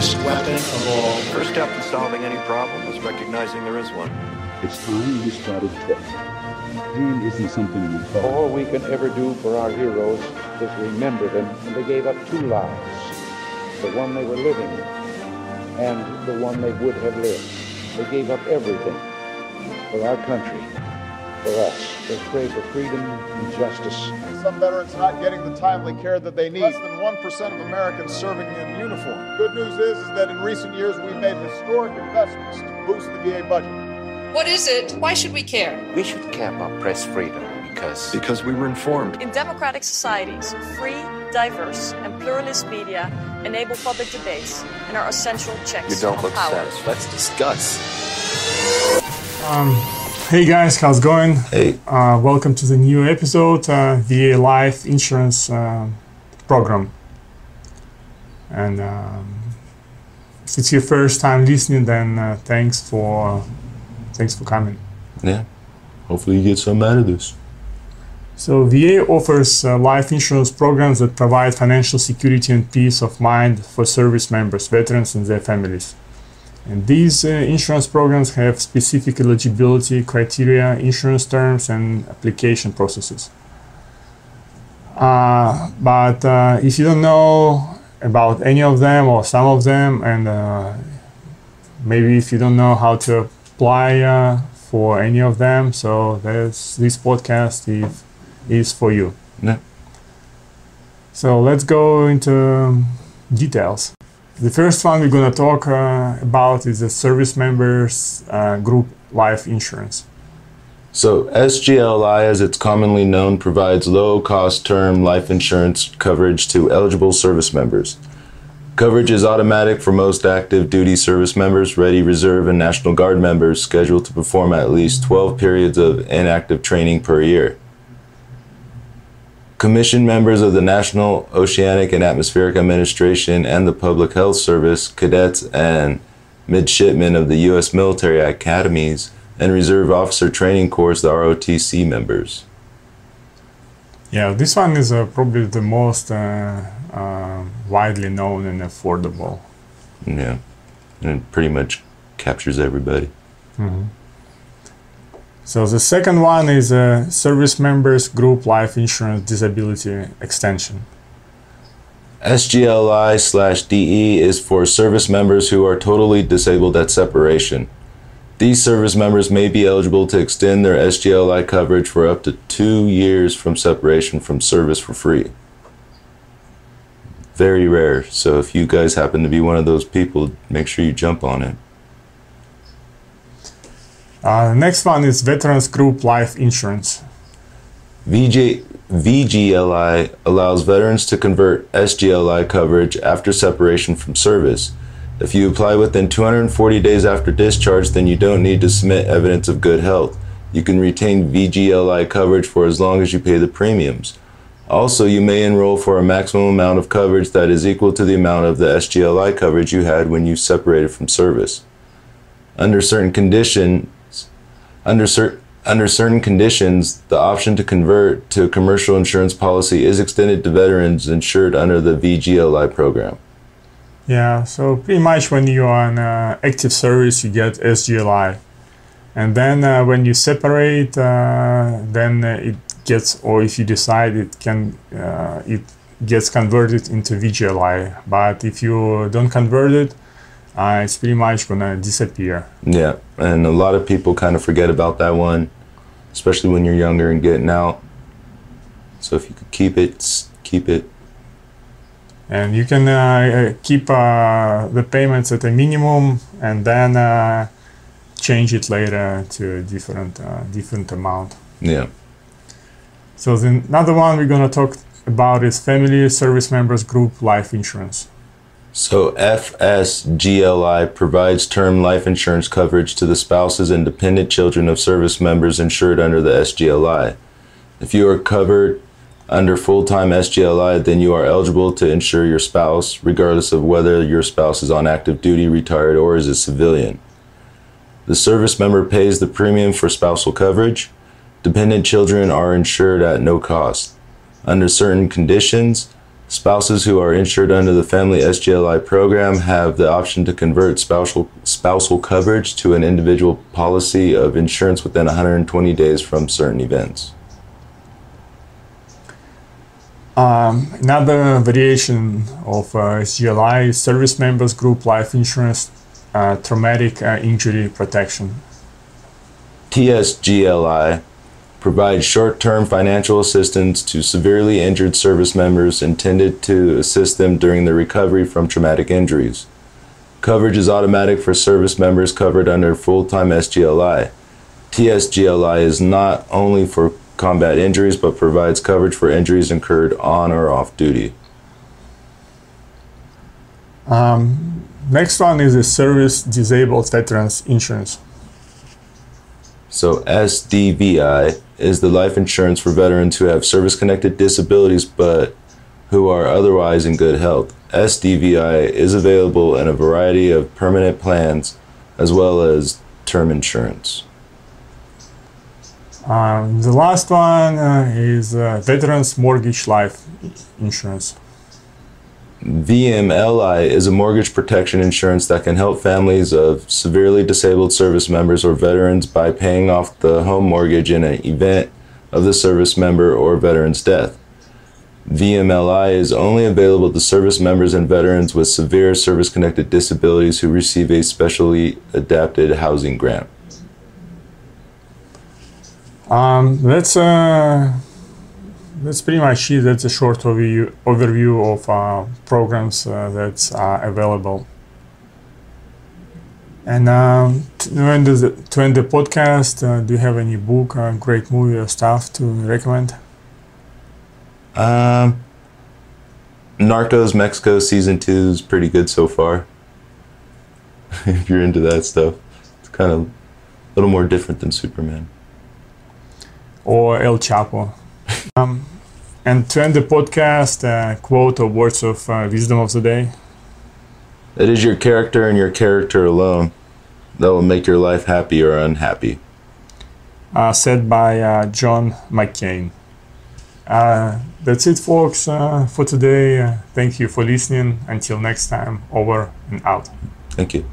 greatest weapon of all. First step in solving any problem is recognizing there is one. It's time we started talking. Pain isn't something we call. All we can ever do for our heroes is remember them. And they gave up two lives the one they were living and the one they would have lived. They gave up everything for our country, for us. They pray for freedom and justice. Some veterans not getting the timely care that they need. Less than 1% of Americans serving in uniform. Good news is, is that in recent years we've made historic investments to boost the VA budget. What is it? Why should we care? We should care about press freedom because because we were informed. In democratic societies, free, diverse, and pluralist media enable public debates and are essential checks you don't look power. satisfied. Let's discuss. Um, hey guys, how's it going? Hey. Uh, welcome to the new episode, uh, VA Life Insurance uh, Program. And um, if it's your first time listening, then uh, thanks for thanks for coming. Yeah. Hopefully you get some out of this. So VA offers uh, life insurance programs that provide financial security and peace of mind for service members, veterans, and their families. And these uh, insurance programs have specific eligibility criteria, insurance terms, and application processes. Uh, but uh, if you don't know about any of them or some of them, and uh, maybe if you don't know how to apply uh, for any of them, so this podcast is, is for you. Yeah. So let's go into details. The first one we're going to talk uh, about is the service members uh, group life insurance. So, SGLI, as it's commonly known, provides low cost term life insurance coverage to eligible service members. Coverage is automatic for most active duty service members, ready reserve, and National Guard members scheduled to perform at least 12 periods of inactive training per year. Commissioned members of the National Oceanic and Atmospheric Administration and the Public Health Service, cadets, and midshipmen of the U.S. military academies and Reserve Officer Training Course, the ROTC members. Yeah, this one is uh, probably the most uh, uh, widely known and affordable. Yeah, and it pretty much captures everybody. Mhm. So the second one is a service members group life insurance disability extension. SGLI slash DE is for service members who are totally disabled at separation. These service members may be eligible to extend their SGLI coverage for up to two years from separation from service for free. Very rare, so if you guys happen to be one of those people, make sure you jump on it. Uh, next one is veterans group life insurance. VJ, VGLI allows veterans to convert SGLI coverage after separation from service. If you apply within 240 days after discharge, then you don't need to submit evidence of good health. You can retain VGLI coverage for as long as you pay the premiums. Also, you may enroll for a maximum amount of coverage that is equal to the amount of the SGLI coverage you had when you separated from service. Under certain conditions, under, cer- under certain conditions, the option to convert to a commercial insurance policy is extended to veterans insured under the VGLI program. Yeah, so pretty much when you are on uh, active service, you get SGLI, and then uh, when you separate, uh, then uh, it gets, or if you decide it can, uh, it gets converted into VGLI. But if you don't convert it, uh, it's pretty much gonna disappear. Yeah, and a lot of people kind of forget about that one, especially when you're younger and getting out. So if you could keep it, keep it. and you can uh, keep uh, the payments at a minimum and then uh, change it later to a different uh, different amount. Yeah. So the another one we're gonna talk about is family service members group life insurance. So FSGLI provides term life insurance coverage to the spouses and dependent children of service members insured under the SGLI. If you are covered under full-time SGLI, then you are eligible to insure your spouse, regardless of whether your spouse is on active duty, retired, or is a civilian. The service member pays the premium for spousal coverage. Dependent children are insured at no cost. Under certain conditions, Spouses who are insured under the Family SGLI program have the option to convert spousal, spousal coverage to an individual policy of insurance within 120 days from certain events. Um, another variation of uh, SGLI is service members group life insurance uh, traumatic uh, injury protection. TSGLI provides short term financial assistance to severely injured service members intended to assist them during their recovery from traumatic injuries. Coverage is automatic for service members covered under full time SGLI. TSGLI is not only for combat injuries but provides coverage for injuries incurred on or off duty. Um, next one is the Service Disabled Veterans Insurance. So, SDVI is the life insurance for veterans who have service connected disabilities but who are otherwise in good health. SDVI is available in a variety of permanent plans as well as term insurance. Um, the last one uh, is uh, Veterans Mortgage Life Insurance. VMLI is a mortgage protection insurance that can help families of severely disabled service members or veterans by paying off the home mortgage in an event of the service member or veteran's death. VMLI is only available to service members and veterans with severe service connected disabilities who receive a specially adapted housing grant. Um, that's uh, that's pretty much it. That's a short overview overview of uh, programs uh, that's uh, available. And um, to end the to end the podcast, uh, do you have any book, uh, great movie, or stuff to recommend? Um, Narcos Mexico season two is pretty good so far. if you're into that stuff, it's kind of a little more different than Superman. Or El Chapo. Um, and to end the podcast, uh, quote or words of uh, wisdom of the day. It is your character and your character alone that will make your life happy or unhappy. Uh, said by uh, John McCain. Uh, that's it, folks, uh, for today. thank you for listening. Until next time, over and out. Thank you.